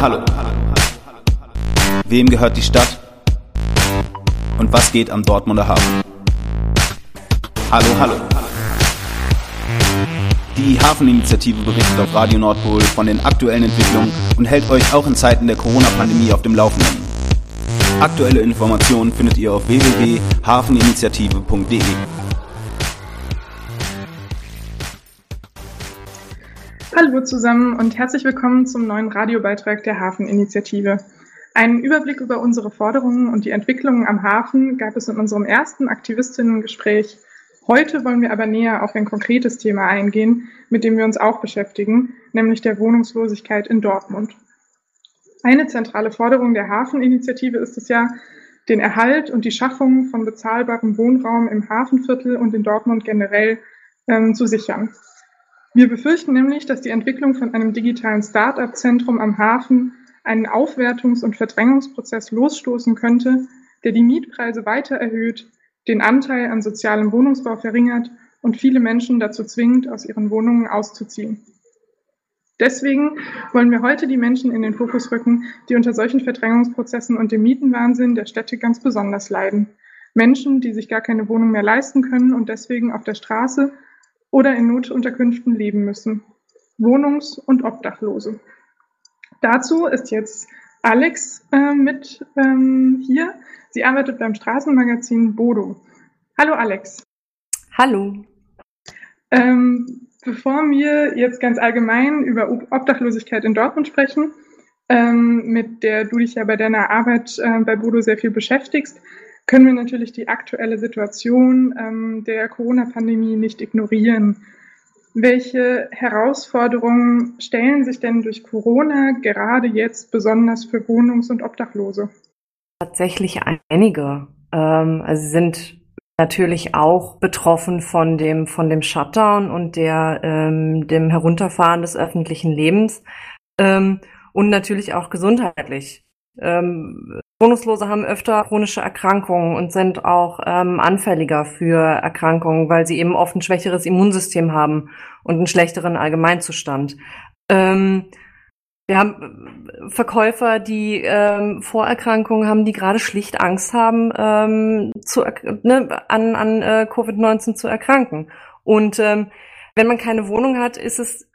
hallo. Wem gehört die Stadt? Und was geht am Dortmunder Hafen? Hallo, hallo. Die Hafeninitiative berichtet auf Radio Nordpol von den aktuellen Entwicklungen und hält euch auch in Zeiten der Corona-Pandemie auf dem Laufenden. Aktuelle Informationen findet ihr auf www.hafeninitiative.de. Hallo zusammen und herzlich willkommen zum neuen Radiobeitrag der Hafeninitiative. Einen Überblick über unsere Forderungen und die Entwicklungen am Hafen gab es in unserem ersten Aktivistinnengespräch. Heute wollen wir aber näher auf ein konkretes Thema eingehen, mit dem wir uns auch beschäftigen, nämlich der Wohnungslosigkeit in Dortmund. Eine zentrale Forderung der Hafeninitiative ist es ja, den Erhalt und die Schaffung von bezahlbarem Wohnraum im Hafenviertel und in Dortmund generell ähm, zu sichern. Wir befürchten nämlich, dass die Entwicklung von einem digitalen Start-up-Zentrum am Hafen einen Aufwertungs- und Verdrängungsprozess losstoßen könnte, der die Mietpreise weiter erhöht, den Anteil an sozialem Wohnungsbau verringert und viele Menschen dazu zwingt, aus ihren Wohnungen auszuziehen. Deswegen wollen wir heute die Menschen in den Fokus rücken, die unter solchen Verdrängungsprozessen und dem Mietenwahnsinn der Städte ganz besonders leiden. Menschen, die sich gar keine Wohnung mehr leisten können und deswegen auf der Straße oder in Notunterkünften leben müssen. Wohnungs- und Obdachlose. Dazu ist jetzt Alex äh, mit ähm, hier. Sie arbeitet beim Straßenmagazin Bodo. Hallo Alex. Hallo. Ähm, bevor wir jetzt ganz allgemein über Obdachlosigkeit in Dortmund sprechen, ähm, mit der du dich ja bei deiner Arbeit äh, bei Bodo sehr viel beschäftigst, können wir natürlich die aktuelle Situation ähm, der Corona-Pandemie nicht ignorieren. Welche Herausforderungen stellen sich denn durch Corona gerade jetzt besonders für Wohnungs- und Obdachlose? Tatsächlich einige. Ähm, also sind natürlich auch betroffen von dem von dem Shutdown und der ähm, dem Herunterfahren des öffentlichen Lebens ähm, und natürlich auch gesundheitlich. Ähm, Wohnungslose haben öfter chronische Erkrankungen und sind auch ähm, anfälliger für Erkrankungen, weil sie eben oft ein schwächeres Immunsystem haben und einen schlechteren Allgemeinzustand. Ähm, wir haben Verkäufer, die ähm, Vorerkrankungen haben, die gerade schlicht Angst haben, ähm, zu, ne, an, an äh, Covid-19 zu erkranken. Und ähm, wenn man keine Wohnung hat, ist es,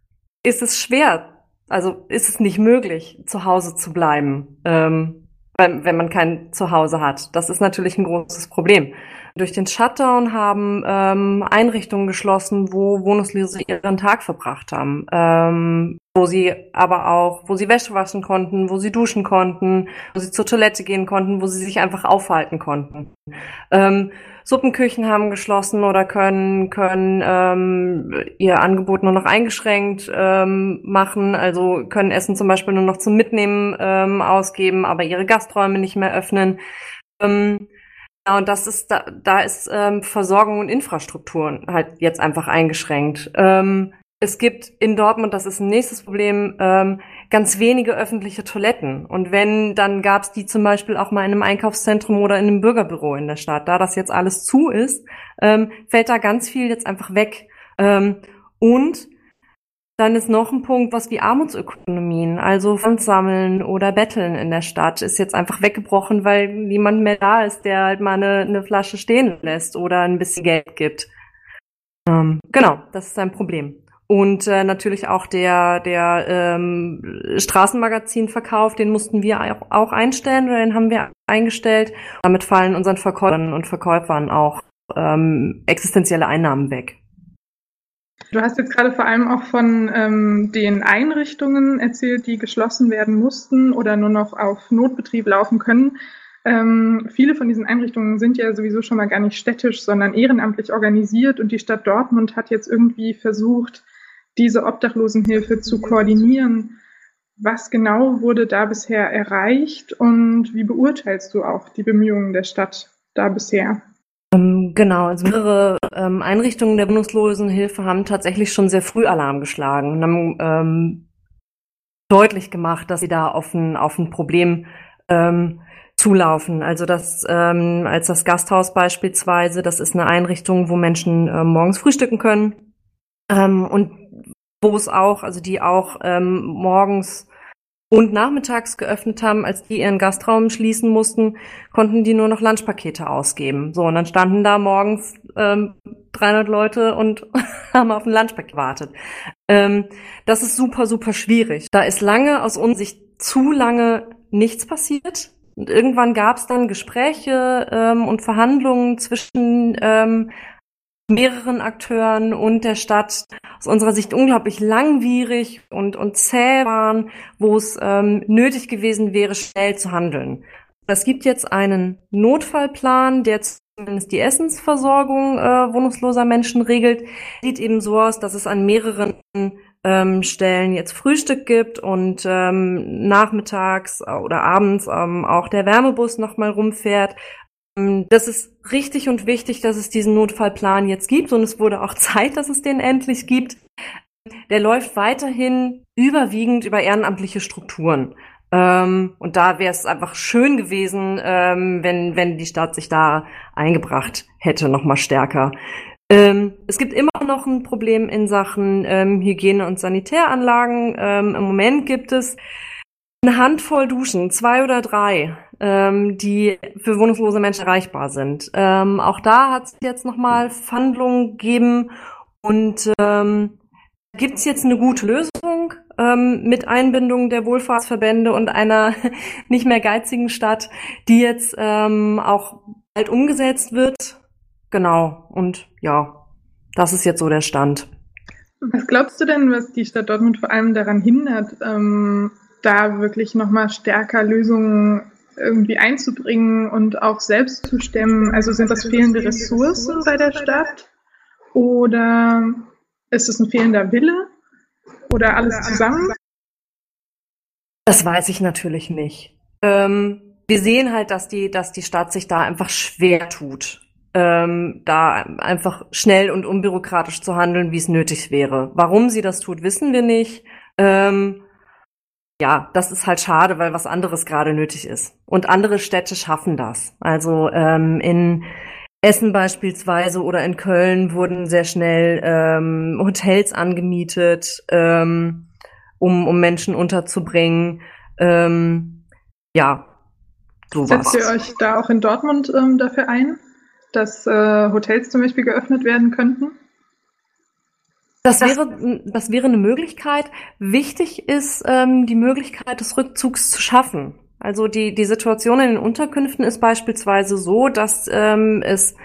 ist es schwer, also ist es nicht möglich, zu Hause zu bleiben, ähm, wenn, wenn man kein Zuhause hat. Das ist natürlich ein großes Problem. Durch den Shutdown haben ähm, Einrichtungen geschlossen, wo Wohnungslose ihren Tag verbracht haben, ähm, wo sie aber auch, wo sie Wäsche waschen konnten, wo sie duschen konnten, wo sie zur Toilette gehen konnten, wo sie sich einfach aufhalten konnten. Ähm, Suppenküchen haben geschlossen oder können können ähm, ihr Angebot nur noch eingeschränkt ähm, machen, also können Essen zum Beispiel nur noch zum Mitnehmen ähm, ausgeben, aber ihre Gasträume nicht mehr öffnen. Ähm, Genau, das ist da, da ist ähm, Versorgung und Infrastruktur halt jetzt einfach eingeschränkt. Ähm, es gibt in Dortmund, das ist ein nächstes Problem, ähm, ganz wenige öffentliche Toiletten. Und wenn, dann gab es die zum Beispiel auch mal in einem Einkaufszentrum oder in einem Bürgerbüro in der Stadt. Da das jetzt alles zu ist, ähm, fällt da ganz viel jetzt einfach weg. Ähm, und dann ist noch ein Punkt, was wie Armutsökonomien, also Fonds sammeln oder betteln in der Stadt, ist jetzt einfach weggebrochen, weil niemand mehr da ist, der halt mal eine, eine Flasche stehen lässt oder ein bisschen Geld gibt. Ähm, genau, das ist ein Problem. Und äh, natürlich auch der, der ähm, Straßenmagazinverkauf, den mussten wir auch, auch einstellen oder den haben wir eingestellt. Damit fallen unseren Verkäufern und Verkäufern auch ähm, existenzielle Einnahmen weg. Du hast jetzt gerade vor allem auch von ähm, den Einrichtungen erzählt, die geschlossen werden mussten oder nur noch auf Notbetrieb laufen können. Ähm, viele von diesen Einrichtungen sind ja sowieso schon mal gar nicht städtisch, sondern ehrenamtlich organisiert und die Stadt Dortmund hat jetzt irgendwie versucht, diese Obdachlosenhilfe zu koordinieren. Was genau wurde da bisher erreicht und wie beurteilst du auch die Bemühungen der Stadt da bisher? Ähm, genau, also mehrere ähm, Einrichtungen der Wohnungslosenhilfe haben tatsächlich schon sehr früh Alarm geschlagen und haben ähm, deutlich gemacht, dass sie da auf ein, auf ein Problem ähm, zulaufen. Also das ähm, als das Gasthaus beispielsweise, das ist eine Einrichtung, wo Menschen äh, morgens frühstücken können ähm, und wo es auch, also die auch ähm, morgens und nachmittags geöffnet haben, als die ihren Gastraum schließen mussten, konnten die nur noch Lunchpakete ausgeben. So, und dann standen da morgens ähm, 300 Leute und haben auf ein Lunchpaket gewartet. Ähm, das ist super, super schwierig. Da ist lange aus unserer Sicht zu lange nichts passiert. Und irgendwann gab es dann Gespräche ähm, und Verhandlungen zwischen ähm, mehreren Akteuren und der Stadt aus unserer Sicht unglaublich langwierig und, und zäh waren, wo es ähm, nötig gewesen wäre, schnell zu handeln. Es gibt jetzt einen Notfallplan, der zumindest die Essensversorgung äh, wohnungsloser Menschen regelt. Sieht eben so aus, dass es an mehreren ähm, Stellen jetzt Frühstück gibt und ähm, nachmittags oder abends ähm, auch der Wärmebus nochmal rumfährt. Ähm, das ist richtig und wichtig, dass es diesen Notfallplan jetzt gibt und es wurde auch Zeit, dass es den endlich gibt. Der läuft weiterhin überwiegend über ehrenamtliche Strukturen. Ähm, und da wäre es einfach schön gewesen, ähm, wenn, wenn die Stadt sich da eingebracht hätte, noch mal stärker. Es gibt immer noch ein Problem in Sachen Hygiene- und Sanitäranlagen. Im Moment gibt es eine Handvoll Duschen, zwei oder drei, ähm, die für wohnungslose Menschen erreichbar sind. Ähm, auch da hat es jetzt nochmal Verhandlungen gegeben und ähm, gibt es jetzt eine gute Lösung ähm, mit Einbindung der Wohlfahrtsverbände und einer nicht mehr geizigen Stadt, die jetzt ähm, auch bald umgesetzt wird. Genau. Und ja, das ist jetzt so der Stand. Was glaubst du denn, was die Stadt Dortmund vor allem daran hindert, ähm, da wirklich nochmal stärker Lösungen irgendwie einzubringen und auch selbst zu stemmen? Also sind das fehlende Ressourcen bei der Stadt oder ist es ein fehlender Wille oder alles zusammen? Das weiß ich natürlich nicht. Ähm, wir sehen halt, dass die, dass die Stadt sich da einfach schwer tut, ähm, da einfach schnell und unbürokratisch zu handeln, wie es nötig wäre. Warum sie das tut, wissen wir nicht. Ähm, ja, das ist halt schade, weil was anderes gerade nötig ist. Und andere Städte schaffen das. Also ähm, in Essen beispielsweise oder in Köln wurden sehr schnell ähm, Hotels angemietet, ähm, um, um Menschen unterzubringen. Ähm, ja, sowas. Setzt ihr euch da auch in Dortmund ähm, dafür ein, dass äh, Hotels zum Beispiel geöffnet werden könnten? Das wäre, das wäre eine Möglichkeit. Wichtig ist, ähm, die Möglichkeit des Rückzugs zu schaffen. Also die, die Situation in den Unterkünften ist beispielsweise so, dass ähm, es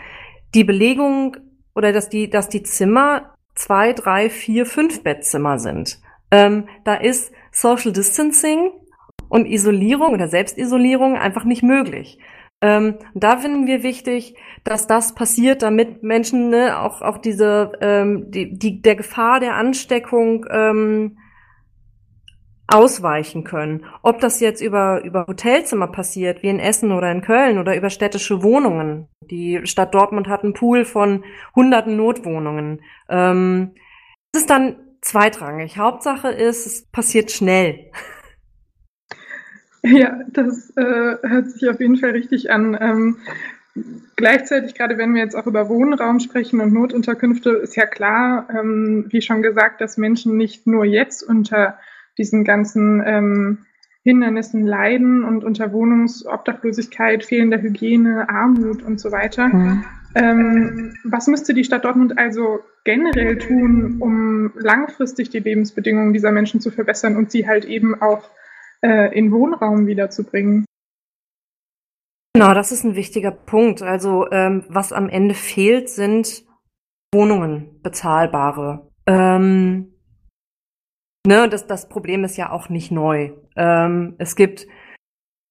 die Belegung oder dass die, dass die Zimmer zwei, drei, vier, fünf Bettzimmer sind. Ähm, da ist Social Distancing und Isolierung oder Selbstisolierung einfach nicht möglich. Ähm, da finden wir wichtig, dass das passiert, damit Menschen ne, auch auch diese ähm, die, die der Gefahr der Ansteckung ähm, ausweichen können. Ob das jetzt über über Hotelzimmer passiert, wie in Essen oder in Köln oder über städtische Wohnungen. Die Stadt Dortmund hat einen Pool von hunderten Notwohnungen. Ähm, es ist dann zweitrangig. Hauptsache ist, es passiert schnell. Ja, das äh, hört sich auf jeden Fall richtig an. Ähm, gleichzeitig, gerade wenn wir jetzt auch über Wohnraum sprechen und Notunterkünfte, ist ja klar, ähm, wie schon gesagt, dass Menschen nicht nur jetzt unter diesen ganzen ähm, Hindernissen leiden und unter Wohnungsobdachlosigkeit, fehlender Hygiene, Armut und so weiter. Mhm. Ähm, was müsste die Stadt Dortmund also generell tun, um langfristig die Lebensbedingungen dieser Menschen zu verbessern und sie halt eben auch äh, in Wohnraum wiederzubringen. Genau, das ist ein wichtiger Punkt. Also ähm, was am Ende fehlt, sind Wohnungen, bezahlbare. Ähm, ne, das, das Problem ist ja auch nicht neu. Ähm, es gibt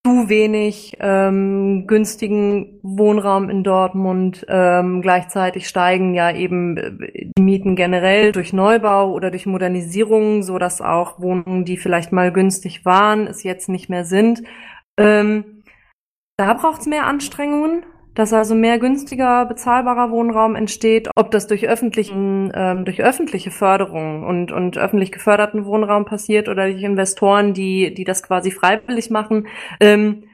zu wenig ähm, günstigen Wohnraum in Dortmund. Ähm, gleichzeitig steigen ja eben äh, die Mieten generell durch Neubau oder durch Modernisierung, so dass auch Wohnungen, die vielleicht mal günstig waren, es jetzt nicht mehr sind. Ähm, da braucht es mehr Anstrengungen dass also mehr günstiger, bezahlbarer Wohnraum entsteht, ob das durch öffentlichen, ähm, durch öffentliche Förderung und, und öffentlich geförderten Wohnraum passiert oder durch Investoren, die, die das quasi freiwillig machen, ähm,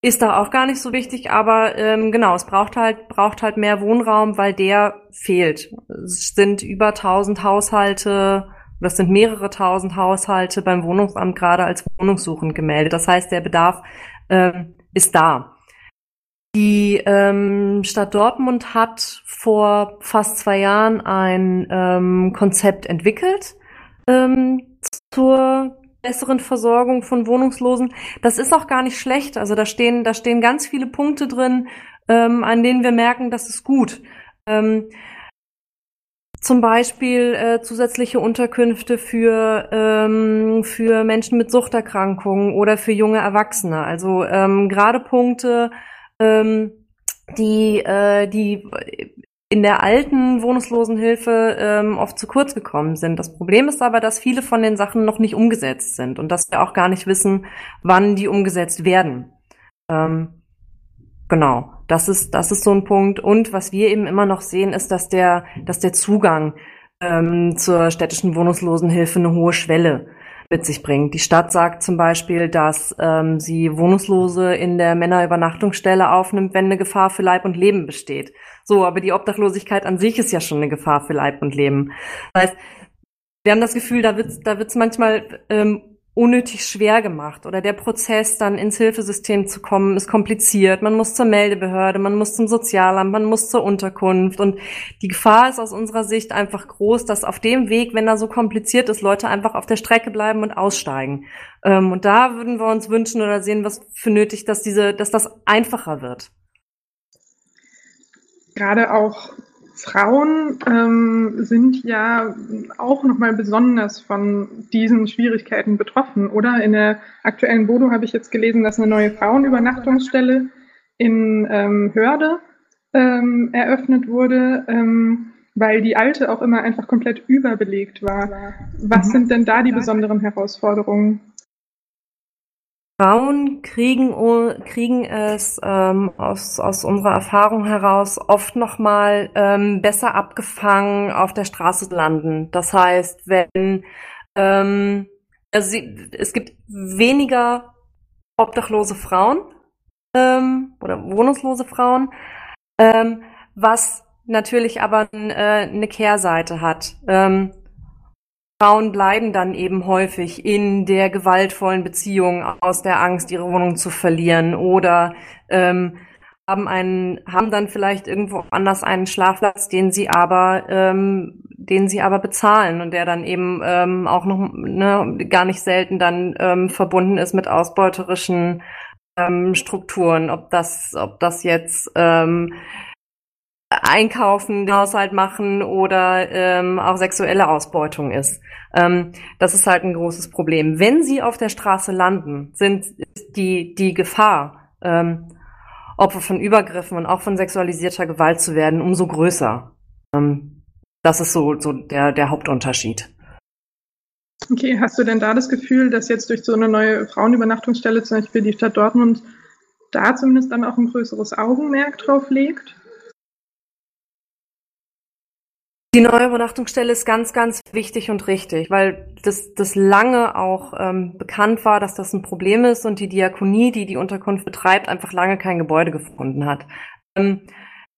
ist da auch gar nicht so wichtig, aber ähm, genau, es braucht halt, braucht halt mehr Wohnraum, weil der fehlt. Es sind über 1000 Haushalte Das sind mehrere tausend Haushalte beim Wohnungsamt gerade als wohnungssuchend gemeldet. Das heißt, der Bedarf ähm, ist da. Die ähm, Stadt Dortmund hat vor fast zwei Jahren ein ähm, Konzept entwickelt ähm, zur besseren Versorgung von Wohnungslosen. Das ist auch gar nicht schlecht. Also da stehen, da stehen ganz viele Punkte drin, ähm, an denen wir merken, das ist gut. Ähm, zum Beispiel äh, zusätzliche Unterkünfte für, ähm, für Menschen mit Suchterkrankungen oder für junge Erwachsene. Also ähm, gerade Punkte, ähm, die, äh, die in der alten Wohnungslosenhilfe ähm, oft zu kurz gekommen sind. Das Problem ist aber, dass viele von den Sachen noch nicht umgesetzt sind und dass wir auch gar nicht wissen, wann die umgesetzt werden. Ähm, Genau, das ist, das ist so ein Punkt. Und was wir eben immer noch sehen, ist, dass der, dass der Zugang ähm, zur städtischen Wohnungslosenhilfe eine hohe Schwelle mit sich bringt. Die Stadt sagt zum Beispiel, dass ähm, sie Wohnungslose in der Männerübernachtungsstelle aufnimmt, wenn eine Gefahr für Leib und Leben besteht. So, aber die Obdachlosigkeit an sich ist ja schon eine Gefahr für Leib und Leben. Das heißt, wir haben das Gefühl, da wird da wird's manchmal ähm, unnötig schwer gemacht oder der Prozess dann ins Hilfesystem zu kommen ist kompliziert. Man muss zur Meldebehörde, man muss zum Sozialamt, man muss zur Unterkunft und die Gefahr ist aus unserer Sicht einfach groß, dass auf dem Weg, wenn er so kompliziert ist, Leute einfach auf der Strecke bleiben und aussteigen. Ähm, und da würden wir uns wünschen oder sehen, was für nötig, dass diese, dass das einfacher wird. Gerade auch Frauen ähm, sind ja auch nochmal besonders von diesen Schwierigkeiten betroffen, oder? In der aktuellen Bodo habe ich jetzt gelesen, dass eine neue Frauenübernachtungsstelle in ähm, Hörde ähm, eröffnet wurde, ähm, weil die alte auch immer einfach komplett überbelegt war. Was mhm. sind denn da die besonderen Herausforderungen? Frauen kriegen, kriegen es ähm, aus, aus unserer Erfahrung heraus oft nochmal ähm, besser abgefangen auf der Straße landen. Das heißt, wenn ähm, also sie, es gibt weniger obdachlose Frauen ähm, oder wohnungslose Frauen, ähm, was natürlich aber äh, eine Kehrseite hat. Ähm, Frauen bleiben dann eben häufig in der gewaltvollen Beziehung aus der Angst, ihre Wohnung zu verlieren oder ähm, haben einen, haben dann vielleicht irgendwo anders einen Schlafplatz, den sie aber, ähm, den sie aber bezahlen und der dann eben ähm, auch noch ne, gar nicht selten dann ähm, verbunden ist mit ausbeuterischen ähm, Strukturen, ob das, ob das jetzt ähm, Einkaufen, den Haushalt machen oder ähm, auch sexuelle Ausbeutung ist. Ähm, das ist halt ein großes Problem. Wenn sie auf der Straße landen, sind die die Gefahr, ähm, Opfer von Übergriffen und auch von sexualisierter Gewalt zu werden, umso größer. Ähm, das ist so so der der Hauptunterschied. Okay, hast du denn da das Gefühl, dass jetzt durch so eine neue Frauenübernachtungsstelle zum Beispiel die Stadt Dortmund da zumindest dann auch ein größeres Augenmerk drauf legt? Die neue Übernachtungsstelle ist ganz, ganz wichtig und richtig, weil das, das lange auch ähm, bekannt war, dass das ein Problem ist und die Diakonie, die die Unterkunft betreibt, einfach lange kein Gebäude gefunden hat. Ähm,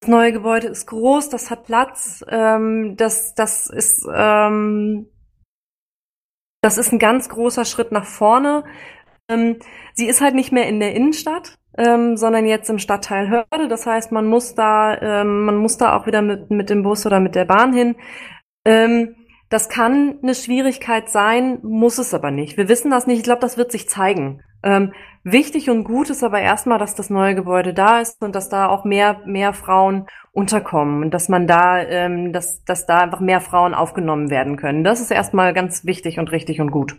das neue Gebäude ist groß, das hat Platz, ähm, das, das ist, ähm, das ist ein ganz großer Schritt nach vorne. Ähm, sie ist halt nicht mehr in der Innenstadt, ähm, sondern jetzt im Stadtteil Hörde. Das heißt, man muss da, ähm, man muss da auch wieder mit, mit dem Bus oder mit der Bahn hin. Ähm, das kann eine Schwierigkeit sein, muss es aber nicht. Wir wissen das nicht. Ich glaube, das wird sich zeigen. Ähm, wichtig und gut ist aber erstmal, dass das neue Gebäude da ist und dass da auch mehr, mehr Frauen unterkommen und dass man da, ähm, dass, dass da einfach mehr Frauen aufgenommen werden können. Das ist erstmal ganz wichtig und richtig und gut.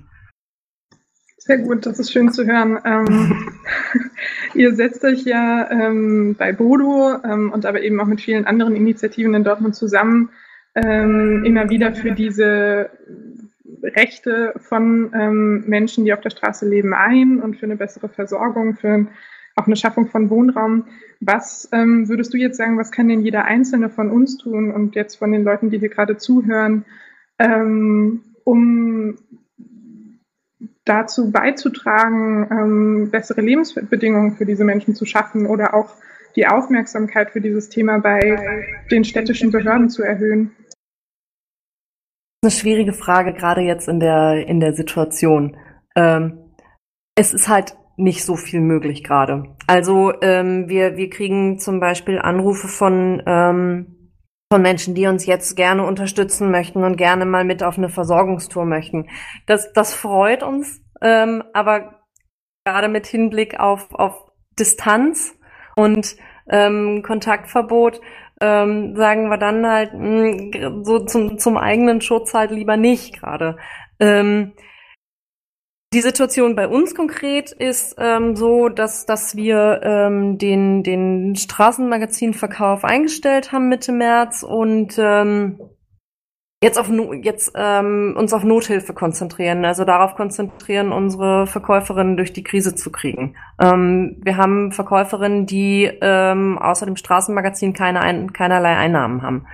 Sehr gut, das ist schön zu hören. Ähm, ihr setzt euch ja ähm, bei Bodo ähm, und aber eben auch mit vielen anderen Initiativen in Dortmund zusammen, ähm, immer wieder für diese Rechte von ähm, Menschen, die auf der Straße leben, ein und für eine bessere Versorgung, für auch eine Schaffung von Wohnraum. Was ähm, würdest du jetzt sagen, was kann denn jeder Einzelne von uns tun und jetzt von den Leuten, die hier gerade zuhören, um dazu beizutragen, ähm, bessere Lebensbedingungen für diese Menschen zu schaffen oder auch die Aufmerksamkeit für dieses Thema bei den städtischen Behörden zu erhöhen? Eine schwierige Frage, gerade jetzt in der, in der Situation. Ähm, es ist halt nicht so viel möglich gerade. Also ähm, wir, wir kriegen zum Beispiel Anrufe von, ähm, von Menschen, die uns jetzt gerne unterstützen möchten und gerne mal mit auf eine Versorgungstour möchten. Das, das freut uns, ähm, aber gerade mit Hinblick auf, auf Distanz und ähm, Kontaktverbot ähm, sagen wir dann halt mh, hm, so zum, zum eigenen Schutz halt lieber nicht gerade. Ähm, die Situation bei uns konkret ist ähm, so, dass, dass wir ähm, den, den Straßenmagazinverkauf eingestellt haben Mitte März und ähm, jetzt auf jetzt ähm, uns auf Nothilfe konzentrieren, also darauf konzentrieren, unsere Verkäuferinnen durch die Krise zu kriegen. Ähm, wir haben Verkäuferinnen, die ähm, außer dem Straßenmagazin keine ein, keinerlei Einnahmen haben.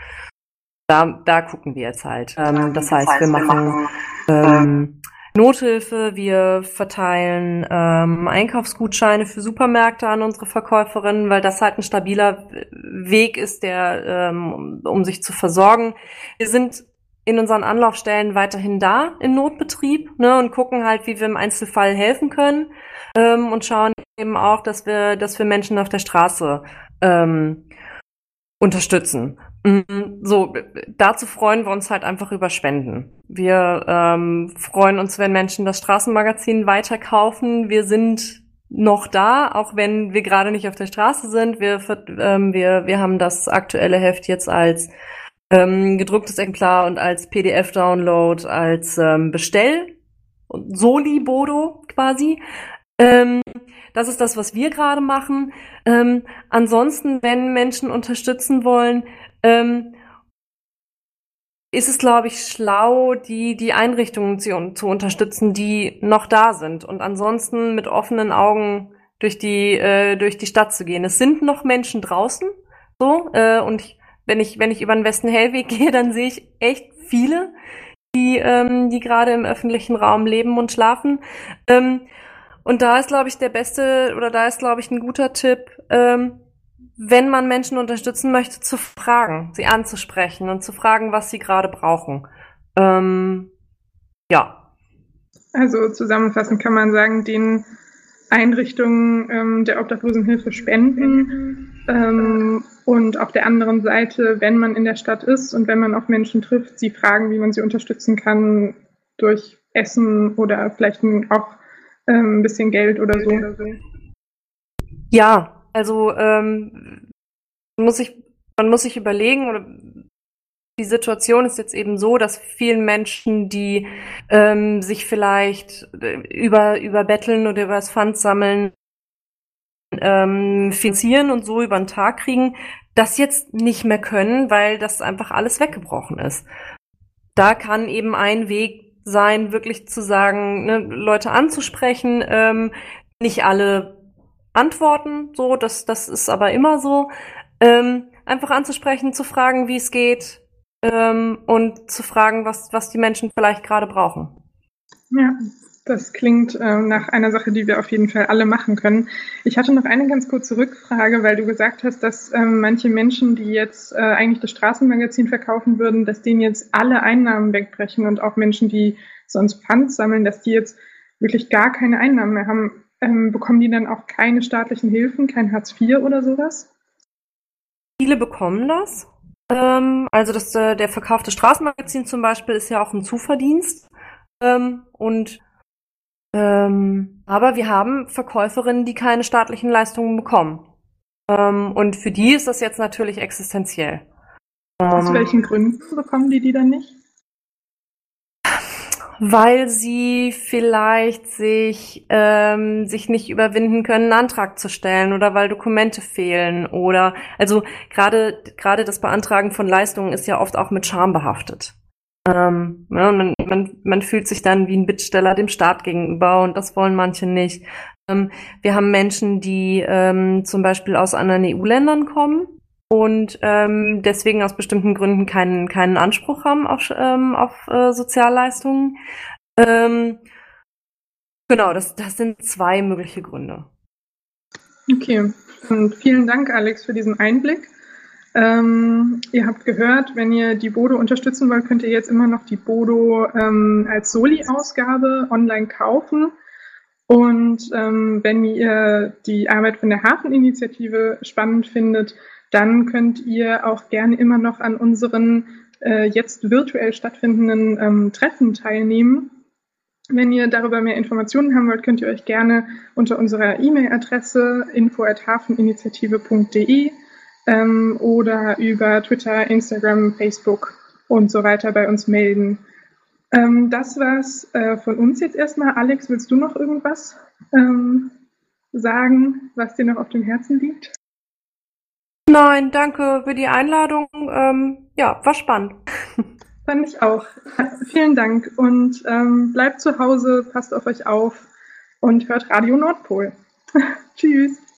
Da, da gucken wir jetzt halt. Ähm, das heißt, wir machen ähm, Nothilfe, wir verteilen ähm, Einkaufsgutscheine für Supermärkte an unsere Verkäuferinnen, weil das halt ein stabiler Weg ist, der ähm, um sich zu versorgen. Wir sind in unseren Anlaufstellen weiterhin da in Notbetrieb ne, und gucken halt, wie wir im Einzelfall helfen können ähm, und schauen eben auch, dass wir, dass wir Menschen auf der Straße ähm, unterstützen. Mhm, so, dazu freuen wir uns halt einfach über Spenden. Wir ähm, freuen uns, wenn Menschen das Straßenmagazin weiterkaufen. Wir sind noch da, auch wenn wir gerade nicht auf der Straße sind. Wir, ähm, wir, wir haben das aktuelle Heft jetzt als ähm, gedrucktes Exemplar und als PDF-Download, als ähm, Bestell- Soli-Bodo quasi. Ähm, das ist das, was wir gerade machen. Ähm, ansonsten, wenn Menschen unterstützen wollen, ähm, ist es, glaube ich, schlau, die, die Einrichtungen zu, zu unterstützen, die noch da sind und ansonsten mit offenen Augen durch die, äh, durch die Stadt zu gehen. Es sind noch Menschen draußen, so, äh, und ich wenn ich, wenn ich über den Westen Hellweg gehe, dann sehe ich echt viele, die, ähm, die gerade im öffentlichen Raum leben und schlafen. Ähm, und da ist, glaube ich, der beste oder da ist, glaube ich, ein guter Tipp, ähm, wenn man Menschen unterstützen möchte, zu fragen, sie anzusprechen und zu fragen, was sie gerade brauchen. Ähm, ja. Also zusammenfassend kann man sagen, den Einrichtungen ähm, der Obdachlosenhilfe spenden ähm, und auf der anderen Seite, wenn man in der Stadt ist und wenn man auf Menschen trifft, sie fragen, wie man sie unterstützen kann durch Essen oder vielleicht auch ähm, ein bisschen Geld oder so. Ja, also ähm, muss ich, man muss sich überlegen, oder die Situation ist jetzt eben so, dass vielen Menschen, die ähm, sich vielleicht äh, über, über Betteln oder über das Pfand sammeln, ähm, finanzieren und so über den Tag kriegen, das jetzt nicht mehr können, weil das einfach alles weggebrochen ist. Da kann eben ein Weg sein, wirklich zu sagen, ne, Leute anzusprechen, ähm, nicht alle antworten, so, das, das ist aber immer so, ähm, einfach anzusprechen, zu fragen, wie es geht, ähm, und zu fragen, was, was die Menschen vielleicht gerade brauchen. Ja, das klingt äh, nach einer Sache, die wir auf jeden Fall alle machen können. Ich hatte noch eine ganz kurze Rückfrage, weil du gesagt hast, dass ähm, manche Menschen, die jetzt äh, eigentlich das Straßenmagazin verkaufen würden, dass denen jetzt alle Einnahmen wegbrechen und auch Menschen, die sonst Pfand sammeln, dass die jetzt wirklich gar keine Einnahmen mehr haben. Ähm, bekommen die dann auch keine staatlichen Hilfen, kein Hartz IV oder sowas? Viele bekommen das. Ähm, also das, äh, der verkaufte Straßenmagazin zum Beispiel ist ja auch ein Zuverdienst. Ähm, und ähm, aber wir haben Verkäuferinnen, die keine staatlichen Leistungen bekommen. Ähm, und für die ist das jetzt natürlich existenziell. Aus ähm, welchen Gründen bekommen die die dann nicht? Weil sie vielleicht sich, ähm, sich nicht überwinden können, einen Antrag zu stellen oder weil Dokumente fehlen oder also gerade gerade das Beantragen von Leistungen ist ja oft auch mit Scham behaftet. Ähm, ja, man, man, man fühlt sich dann wie ein Bittsteller dem Staat gegenüber und das wollen manche nicht. Ähm, wir haben Menschen, die ähm, zum Beispiel aus anderen EU-Ländern kommen und ähm, deswegen aus bestimmten Gründen keinen, keinen Anspruch haben auf, ähm, auf äh, Sozialleistungen. Ähm, genau, das, das sind zwei mögliche Gründe. Okay, und vielen Dank, Alex, für diesen Einblick. Ähm, ihr habt gehört, wenn ihr die Bodo unterstützen wollt, könnt ihr jetzt immer noch die Bodo ähm, als Soli-Ausgabe online kaufen. Und ähm, wenn ihr die Arbeit von der Hafeninitiative spannend findet, dann könnt ihr auch gerne immer noch an unseren äh, jetzt virtuell stattfindenden ähm, Treffen teilnehmen. Wenn ihr darüber mehr Informationen haben wollt, könnt ihr euch gerne unter unserer E-Mail-Adresse info@hafeninitiative.de ähm, oder über Twitter, Instagram, Facebook und so weiter bei uns melden. Ähm, das war's äh, von uns jetzt erstmal. Alex, willst du noch irgendwas ähm, sagen, was dir noch auf dem Herzen liegt? Nein, danke für die Einladung. Ähm, ja, war spannend. Fand ich auch. Vielen Dank und ähm, bleibt zu Hause, passt auf euch auf und hört Radio Nordpol. Tschüss.